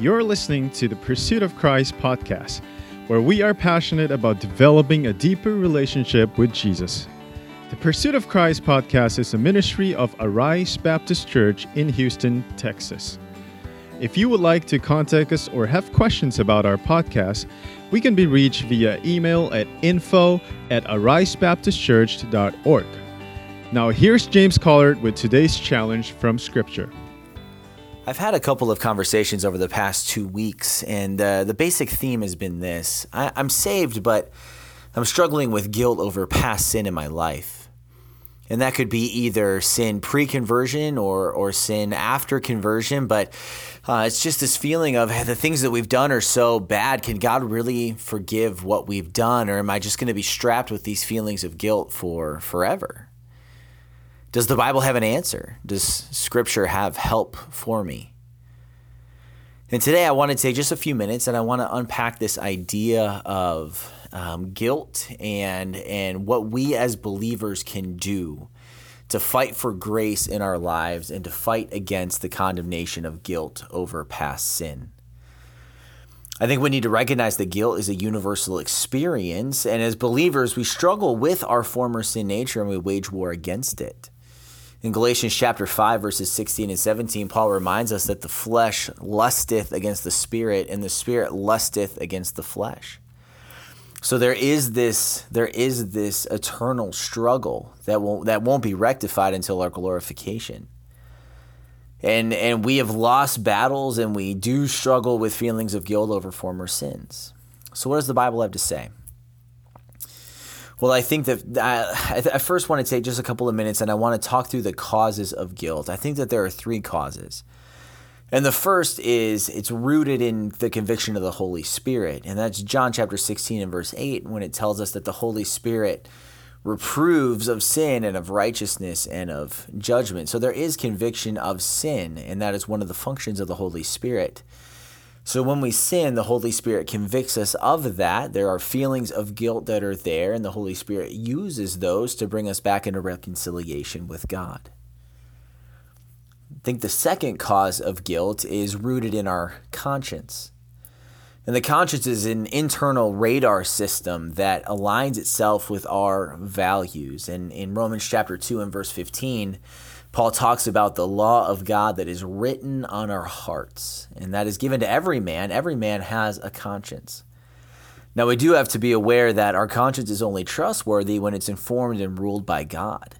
You're listening to the Pursuit of Christ podcast, where we are passionate about developing a deeper relationship with Jesus. The Pursuit of Christ podcast is a ministry of Arise Baptist Church in Houston, Texas. If you would like to contact us or have questions about our podcast, we can be reached via email at info at arisebaptistchurch.org. Now, here's James Collard with today's challenge from Scripture. I've had a couple of conversations over the past two weeks, and uh, the basic theme has been this I- I'm saved, but I'm struggling with guilt over past sin in my life. And that could be either sin pre conversion or, or sin after conversion, but uh, it's just this feeling of the things that we've done are so bad. Can God really forgive what we've done, or am I just going to be strapped with these feelings of guilt for forever? Does the Bible have an answer? Does Scripture have help for me? And today I want to take just a few minutes and I want to unpack this idea of um, guilt and, and what we as believers can do to fight for grace in our lives and to fight against the condemnation of guilt over past sin. I think we need to recognize that guilt is a universal experience, and as believers, we struggle with our former sin nature and we wage war against it. In Galatians chapter 5, verses 16 and 17, Paul reminds us that the flesh lusteth against the spirit, and the spirit lusteth against the flesh. So there is this there is this eternal struggle that won't that won't be rectified until our glorification. And and we have lost battles and we do struggle with feelings of guilt over former sins. So what does the Bible have to say? Well, I think that uh, I, I first want to take just a couple of minutes and I want to talk through the causes of guilt. I think that there are three causes. And the first is it's rooted in the conviction of the Holy Spirit. And that's John chapter 16 and verse 8 when it tells us that the Holy Spirit reproves of sin and of righteousness and of judgment. So there is conviction of sin, and that is one of the functions of the Holy Spirit. So when we sin, the Holy Spirit convicts us of that. There are feelings of guilt that are there, and the Holy Spirit uses those to bring us back into reconciliation with God. I think the second cause of guilt is rooted in our conscience. And the conscience is an internal radar system that aligns itself with our values. And in Romans chapter 2 and verse 15, Paul talks about the law of God that is written on our hearts, and that is given to every man. Every man has a conscience. Now, we do have to be aware that our conscience is only trustworthy when it's informed and ruled by God.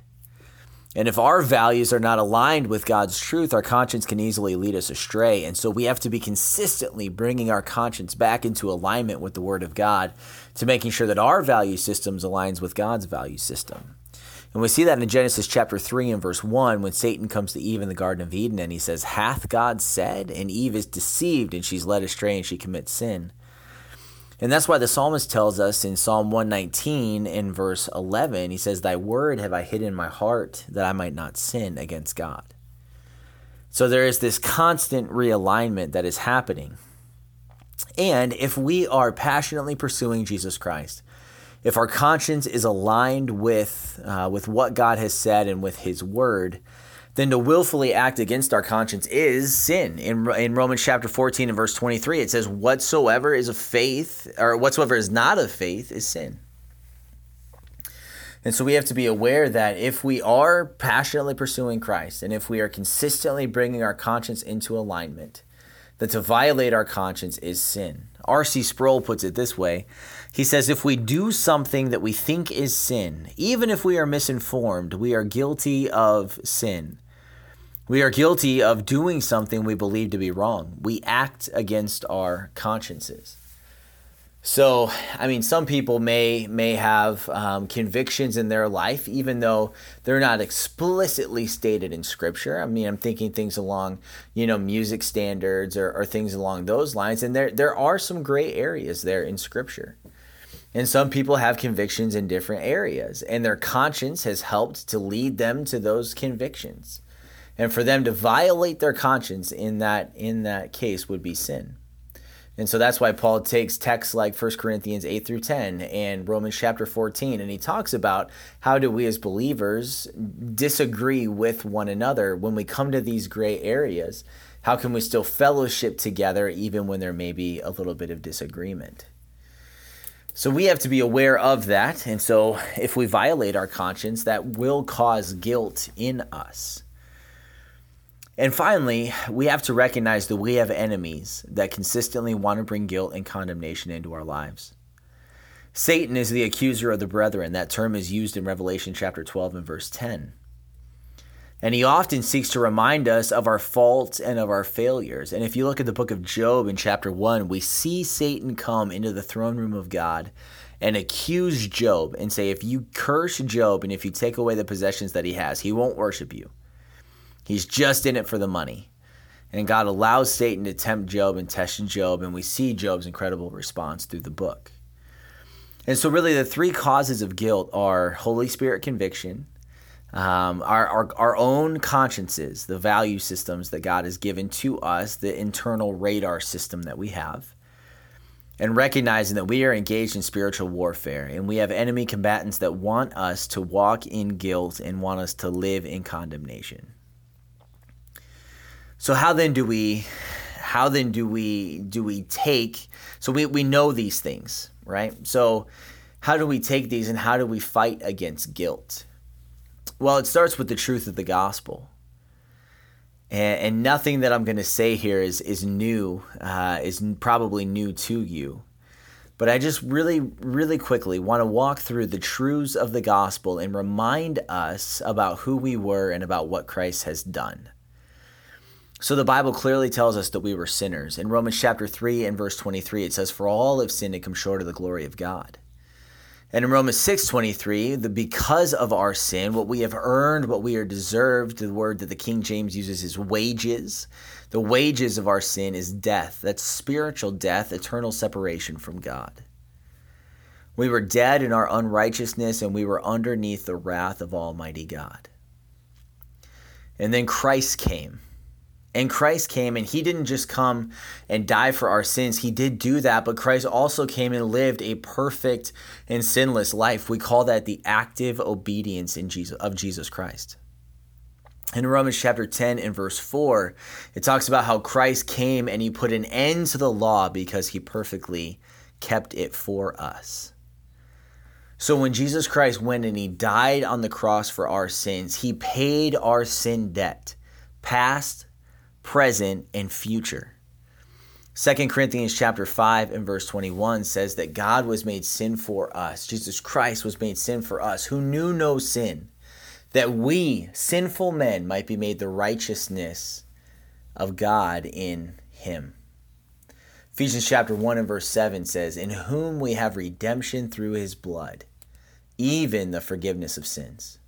And if our values are not aligned with God's truth, our conscience can easily lead us astray. And so we have to be consistently bringing our conscience back into alignment with the Word of God to making sure that our value systems aligns with God's value system. And we see that in Genesis chapter 3 and verse 1 when Satan comes to Eve in the Garden of Eden and he says, Hath God said? And Eve is deceived and she's led astray and she commits sin. And that's why the psalmist tells us in Psalm 119 in verse 11, he says, Thy word have I hid in my heart that I might not sin against God. So there is this constant realignment that is happening. And if we are passionately pursuing Jesus Christ, if our conscience is aligned with uh, with what God has said and with His Word, then to willfully act against our conscience is sin. In, in Romans chapter 14 and verse 23, it says, Whatsoever is of faith, or whatsoever is not of faith, is sin. And so we have to be aware that if we are passionately pursuing Christ and if we are consistently bringing our conscience into alignment, that to violate our conscience is sin. R.C. Sproul puts it this way He says, If we do something that we think is sin, even if we are misinformed, we are guilty of sin. We are guilty of doing something we believe to be wrong. We act against our consciences. So, I mean, some people may may have um, convictions in their life, even though they're not explicitly stated in Scripture. I mean, I'm thinking things along, you know, music standards or, or things along those lines, and there there are some gray areas there in Scripture. And some people have convictions in different areas, and their conscience has helped to lead them to those convictions. And for them to violate their conscience in that in that case would be sin. And so that's why Paul takes texts like 1 Corinthians 8 through 10 and Romans chapter 14, and he talks about how do we as believers disagree with one another when we come to these gray areas. How can we still fellowship together even when there may be a little bit of disagreement? So we have to be aware of that. And so if we violate our conscience, that will cause guilt in us. And finally, we have to recognize that we have enemies that consistently want to bring guilt and condemnation into our lives. Satan is the accuser of the brethren. That term is used in Revelation chapter 12 and verse 10. And he often seeks to remind us of our faults and of our failures. And if you look at the book of Job in chapter 1, we see Satan come into the throne room of God and accuse Job and say, if you curse Job and if you take away the possessions that he has, he won't worship you. He's just in it for the money. And God allows Satan to tempt Job and test Job, and we see Job's incredible response through the book. And so, really, the three causes of guilt are Holy Spirit conviction, um, our, our, our own consciences, the value systems that God has given to us, the internal radar system that we have, and recognizing that we are engaged in spiritual warfare and we have enemy combatants that want us to walk in guilt and want us to live in condemnation. So how then do we how then do we do we take so we, we know these things, right? So how do we take these and how do we fight against guilt? Well, it starts with the truth of the gospel. And, and nothing that I'm going to say here is, is new, uh, is probably new to you. But I just really, really quickly want to walk through the truths of the gospel and remind us about who we were and about what Christ has done. So the Bible clearly tells us that we were sinners. In Romans chapter 3 and verse 23, it says, For all have sinned and come short of the glory of God. And in Romans 6:23, the because of our sin, what we have earned, what we are deserved, the word that the King James uses is wages. The wages of our sin is death. That's spiritual death, eternal separation from God. We were dead in our unrighteousness and we were underneath the wrath of Almighty God. And then Christ came and Christ came and he didn't just come and die for our sins. He did do that, but Christ also came and lived a perfect and sinless life. We call that the active obedience in Jesus of Jesus Christ. In Romans chapter 10 and verse 4, it talks about how Christ came and he put an end to the law because he perfectly kept it for us. So when Jesus Christ went and he died on the cross for our sins, he paid our sin debt, past, present, and future. 2 Corinthians chapter 5 and verse 21 says that God was made sin for us. Jesus Christ was made sin for us who knew no sin, that we, sinful men, might be made the righteousness of God in him. Ephesians chapter 1 and verse 7 says, In whom we have redemption through his blood, even the forgiveness of sins.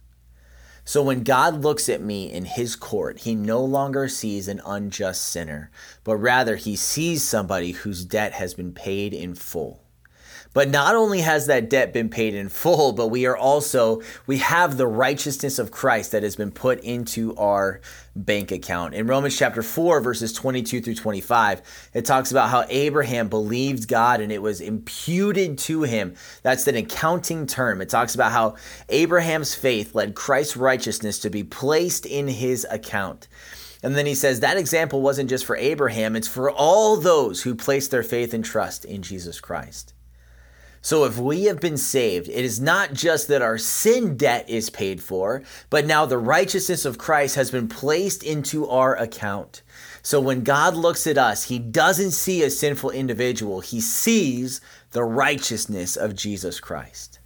So when God looks at me in his court, he no longer sees an unjust sinner, but rather he sees somebody whose debt has been paid in full. But not only has that debt been paid in full, but we are also, we have the righteousness of Christ that has been put into our bank account. In Romans chapter 4, verses 22 through 25, it talks about how Abraham believed God and it was imputed to him. That's an accounting term. It talks about how Abraham's faith led Christ's righteousness to be placed in his account. And then he says that example wasn't just for Abraham, it's for all those who place their faith and trust in Jesus Christ. So if we have been saved, it is not just that our sin debt is paid for, but now the righteousness of Christ has been placed into our account. So when God looks at us, he doesn't see a sinful individual, he sees the righteousness of Jesus Christ.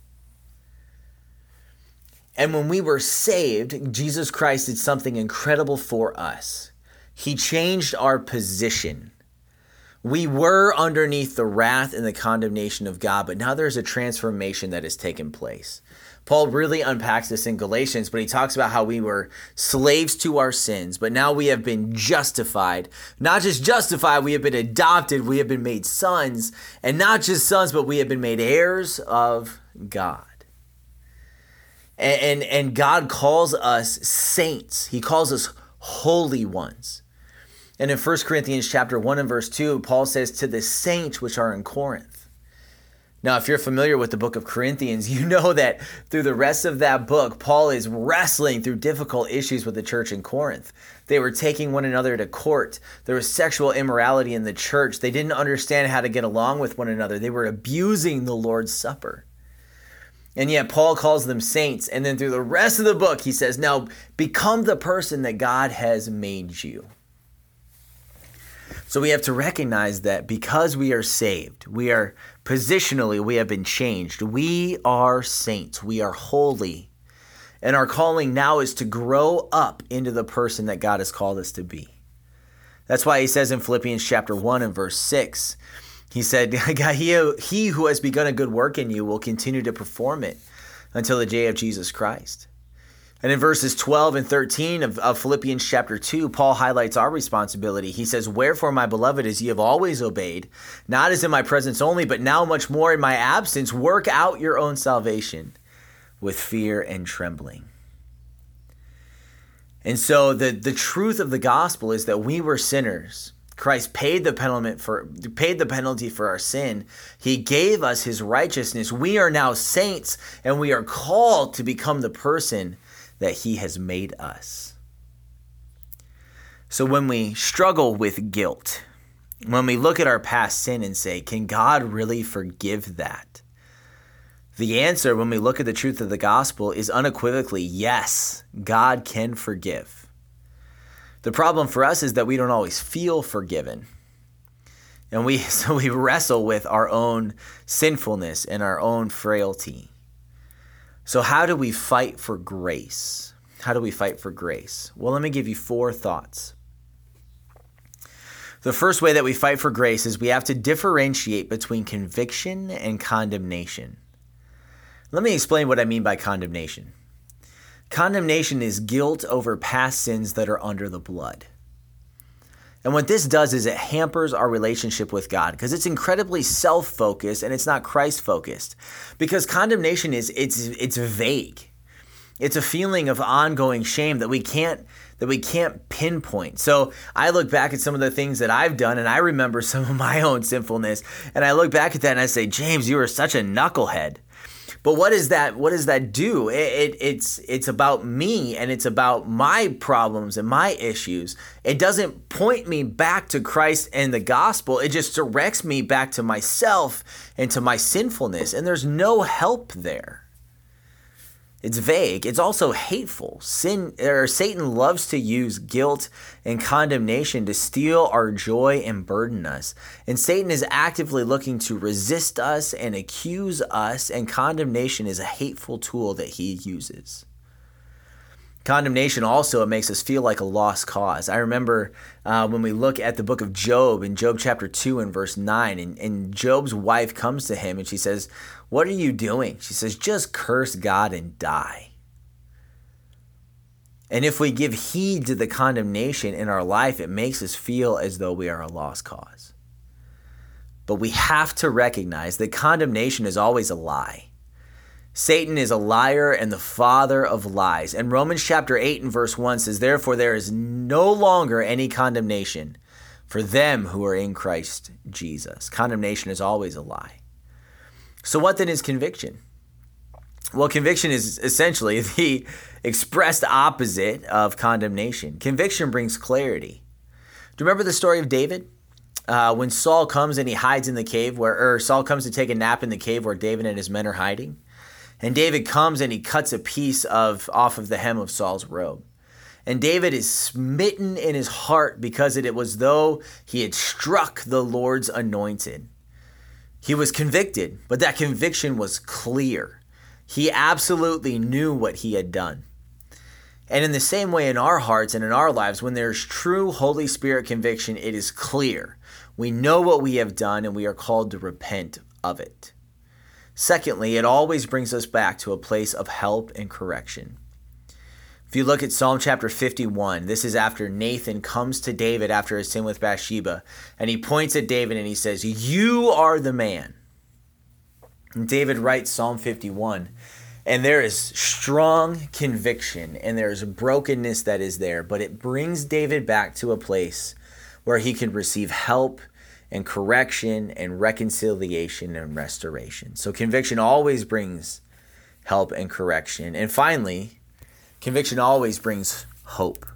And when we were saved, Jesus Christ did something incredible for us. He changed our position. We were underneath the wrath and the condemnation of God, but now there's a transformation that has taken place. Paul really unpacks this in Galatians, but he talks about how we were slaves to our sins, but now we have been justified. Not just justified, we have been adopted, we have been made sons, and not just sons, but we have been made heirs of God. And, and, and God calls us saints, He calls us holy ones. And in 1 Corinthians chapter 1 and verse 2, Paul says, To the saints which are in Corinth. Now, if you're familiar with the book of Corinthians, you know that through the rest of that book, Paul is wrestling through difficult issues with the church in Corinth. They were taking one another to court. There was sexual immorality in the church. They didn't understand how to get along with one another. They were abusing the Lord's Supper. And yet, Paul calls them saints. And then through the rest of the book, he says, Now become the person that God has made you. So we have to recognize that because we are saved, we are positionally, we have been changed. We are saints. We are holy. And our calling now is to grow up into the person that God has called us to be. That's why he says in Philippians chapter 1 and verse 6, he said, He who has begun a good work in you will continue to perform it until the day of Jesus Christ. And in verses 12 and 13 of, of, Philippians chapter 2, Paul highlights our responsibility. He says, Wherefore, my beloved, as ye have always obeyed, not as in my presence only, but now much more in my absence, work out your own salvation with fear and trembling. And so the, the truth of the gospel is that we were sinners. Christ paid the penalty for paid the penalty for our sin. He gave us his righteousness. We are now saints and we are called to become the person that he has made us. So when we struggle with guilt, when we look at our past sin and say, can God really forgive that? The answer, when we look at the truth of the gospel, is unequivocally yes, God can forgive. The problem for us is that we don't always feel forgiven. And we so we wrestle with our own sinfulness and our own frailty. So how do we fight for grace? How do we fight for grace? Well, let me give you four thoughts. The first way that we fight for grace is we have to differentiate between conviction and condemnation. Let me explain what I mean by condemnation. Condemnation is guilt over past sins that are under the blood. And what this does is it hampers our relationship with God because it's incredibly self-focused and it's not Christ-focused. Because condemnation is it's it's vague. It's a feeling of ongoing shame that we can't that we can't pinpoint. So I look back at some of the things that I've done and I remember some of my own sinfulness and I look back at that and I say, "James, you were such a knucklehead." But what does that what does that do? It, it, it's it's about me and it's about my problems and my issues. It doesn't point me back to Christ and the gospel. It just directs me back to myself and to my sinfulness. And there's no help there. It's vague. It's also hateful. Sin or Satan loves to use guilt and condemnation to steal our joy and burden us. And Satan is actively looking to resist us and accuse us, and condemnation is a hateful tool that he uses. Condemnation also it makes us feel like a lost cause. I remember uh, when we look at the book of Job in Job chapter two and verse nine, and, and Job's wife comes to him and she says, "What are you doing?" She says, "Just curse God and die." And if we give heed to the condemnation in our life, it makes us feel as though we are a lost cause. But we have to recognize that condemnation is always a lie. Satan is a liar and the father of lies. And Romans chapter 8 and verse 1 says, Therefore, there is no longer any condemnation for them who are in Christ Jesus. Condemnation is always a lie. So, what then is conviction? Well, conviction is essentially the expressed opposite of condemnation. Conviction brings clarity. Do you remember the story of David? Uh, when Saul comes and he hides in the cave where, or Saul comes to take a nap in the cave where David and his men are hiding. And David comes and he cuts a piece of off of the hem of Saul's robe. And David is smitten in his heart because it was though he had struck the Lord's anointed. He was convicted, but that conviction was clear. He absolutely knew what he had done. And in the same way, in our hearts and in our lives, when there's true Holy Spirit conviction, it is clear. We know what we have done and we are called to repent of it. Secondly, it always brings us back to a place of help and correction. If you look at Psalm chapter 51, this is after Nathan comes to David after his sin with Bathsheba, and he points at David and he says, You are the man. And David writes Psalm 51, and there is strong conviction and there is brokenness that is there, but it brings David back to a place where he can receive help and correction and reconciliation and restoration. So conviction always brings help and correction. And finally, conviction always brings hope.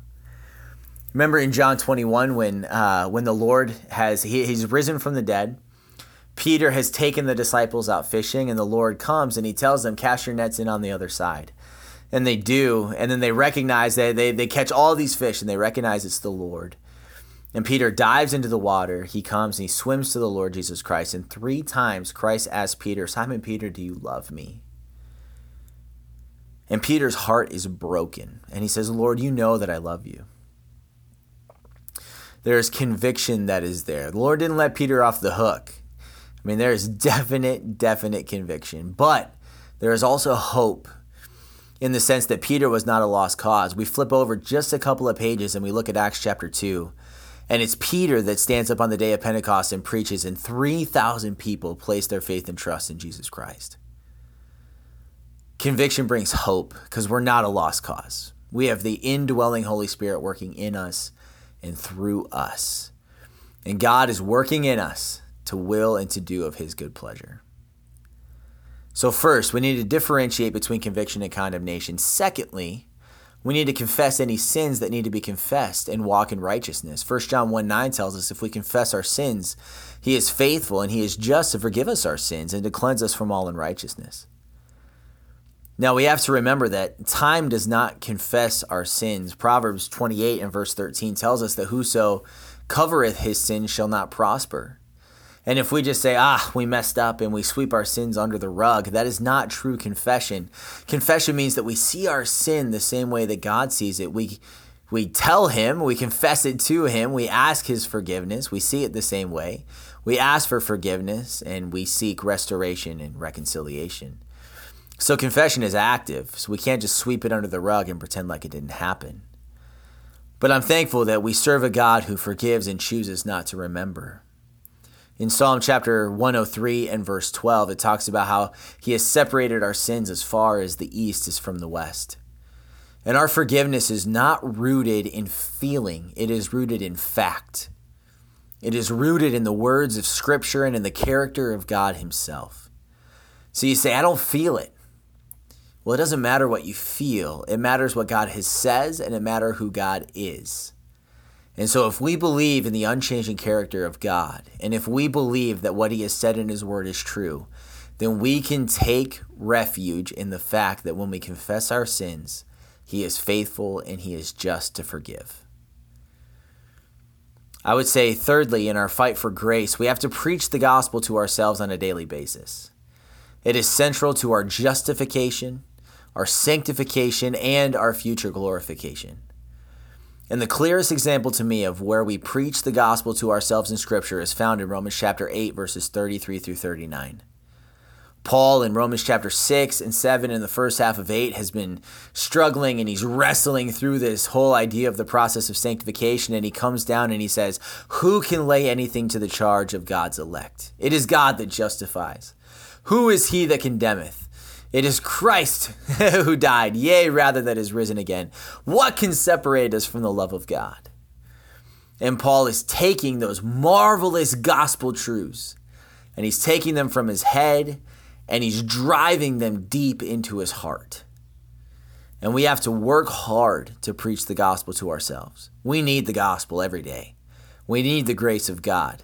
Remember in John 21 when uh, when the Lord has he, he's risen from the dead. Peter has taken the disciples out fishing, and the Lord comes and he tells them, Cast your nets in on the other side. And they do, and then they recognize that they, they catch all these fish and they recognize it's the Lord. And Peter dives into the water. He comes and he swims to the Lord Jesus Christ. And three times Christ asks Peter, Simon Peter, do you love me? And Peter's heart is broken. And he says, Lord, you know that I love you. There's conviction that is there. The Lord didn't let Peter off the hook. I mean, there is definite, definite conviction. But there is also hope in the sense that Peter was not a lost cause. We flip over just a couple of pages and we look at Acts chapter 2. And it's Peter that stands up on the day of Pentecost and preaches, and 3,000 people place their faith and trust in Jesus Christ. Conviction brings hope because we're not a lost cause. We have the indwelling Holy Spirit working in us and through us. And God is working in us to will and to do of his good pleasure. So, first, we need to differentiate between conviction and condemnation. Secondly, we need to confess any sins that need to be confessed and walk in righteousness. 1 John 1 9 tells us if we confess our sins, he is faithful and he is just to forgive us our sins and to cleanse us from all unrighteousness. Now we have to remember that time does not confess our sins. Proverbs 28 and verse 13 tells us that whoso covereth his sins shall not prosper. And if we just say, ah, we messed up and we sweep our sins under the rug, that is not true confession. Confession means that we see our sin the same way that God sees it. We, we tell Him, we confess it to Him, we ask His forgiveness, we see it the same way. We ask for forgiveness and we seek restoration and reconciliation. So confession is active, so we can't just sweep it under the rug and pretend like it didn't happen. But I'm thankful that we serve a God who forgives and chooses not to remember. In Psalm chapter 103 and verse 12, it talks about how he has separated our sins as far as the east is from the west. And our forgiveness is not rooted in feeling, it is rooted in fact. It is rooted in the words of Scripture and in the character of God Himself. So you say, I don't feel it. Well, it doesn't matter what you feel, it matters what God has says and it matters who God is. And so, if we believe in the unchanging character of God, and if we believe that what He has said in His Word is true, then we can take refuge in the fact that when we confess our sins, He is faithful and He is just to forgive. I would say, thirdly, in our fight for grace, we have to preach the gospel to ourselves on a daily basis. It is central to our justification, our sanctification, and our future glorification. And the clearest example to me of where we preach the gospel to ourselves in Scripture is found in Romans chapter 8, verses 33 through 39. Paul in Romans chapter 6 and 7 in the first half of 8 has been struggling and he's wrestling through this whole idea of the process of sanctification. And he comes down and he says, Who can lay anything to the charge of God's elect? It is God that justifies. Who is he that condemneth? It is Christ who died, yea, rather that is risen again. What can separate us from the love of God? And Paul is taking those marvelous gospel truths and he's taking them from his head and he's driving them deep into his heart. And we have to work hard to preach the gospel to ourselves. We need the gospel every day. We need the grace of God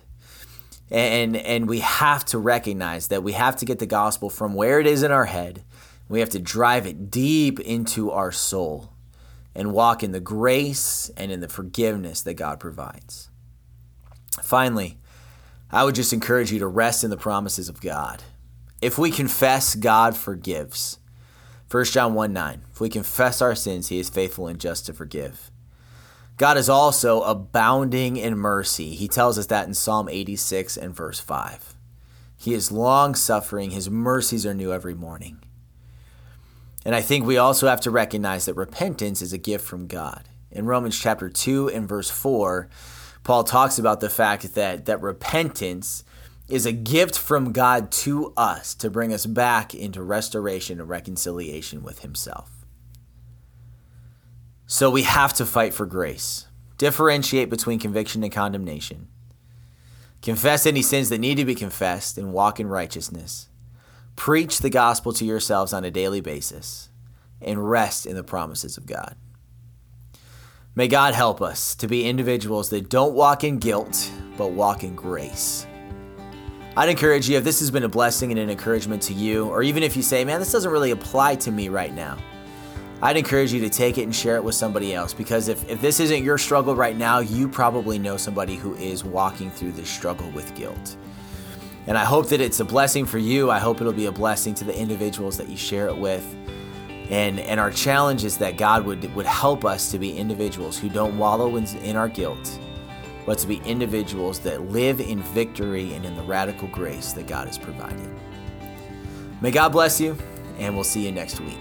and and we have to recognize that we have to get the gospel from where it is in our head. We have to drive it deep into our soul and walk in the grace and in the forgiveness that God provides. Finally i would just encourage you to rest in the promises of god. If we confess god forgives 1 john 1 9 if we confess our sins he is faithful and just to forgive God is also abounding in mercy. He tells us that in Psalm 86 and verse 5. He is long suffering, his mercies are new every morning. And I think we also have to recognize that repentance is a gift from God. In Romans chapter 2 and verse 4, Paul talks about the fact that, that repentance is a gift from God to us to bring us back into restoration and reconciliation with himself. So we have to fight for grace. differentiate between conviction and condemnation, confess any sins that need to be confessed, and walk in righteousness. Preach the gospel to yourselves on a daily basis, and rest in the promises of God. May God help us to be individuals that don't walk in guilt, but walk in grace. I'd encourage you, if this has been a blessing and an encouragement to you, or even if you say, man, this doesn't really apply to me right now, I'd encourage you to take it and share it with somebody else because if, if this isn't your struggle right now, you probably know somebody who is walking through this struggle with guilt. And I hope that it's a blessing for you. I hope it'll be a blessing to the individuals that you share it with. And, and our challenge is that God would, would help us to be individuals who don't wallow in, in our guilt, but to be individuals that live in victory and in the radical grace that God has provided. May God bless you, and we'll see you next week.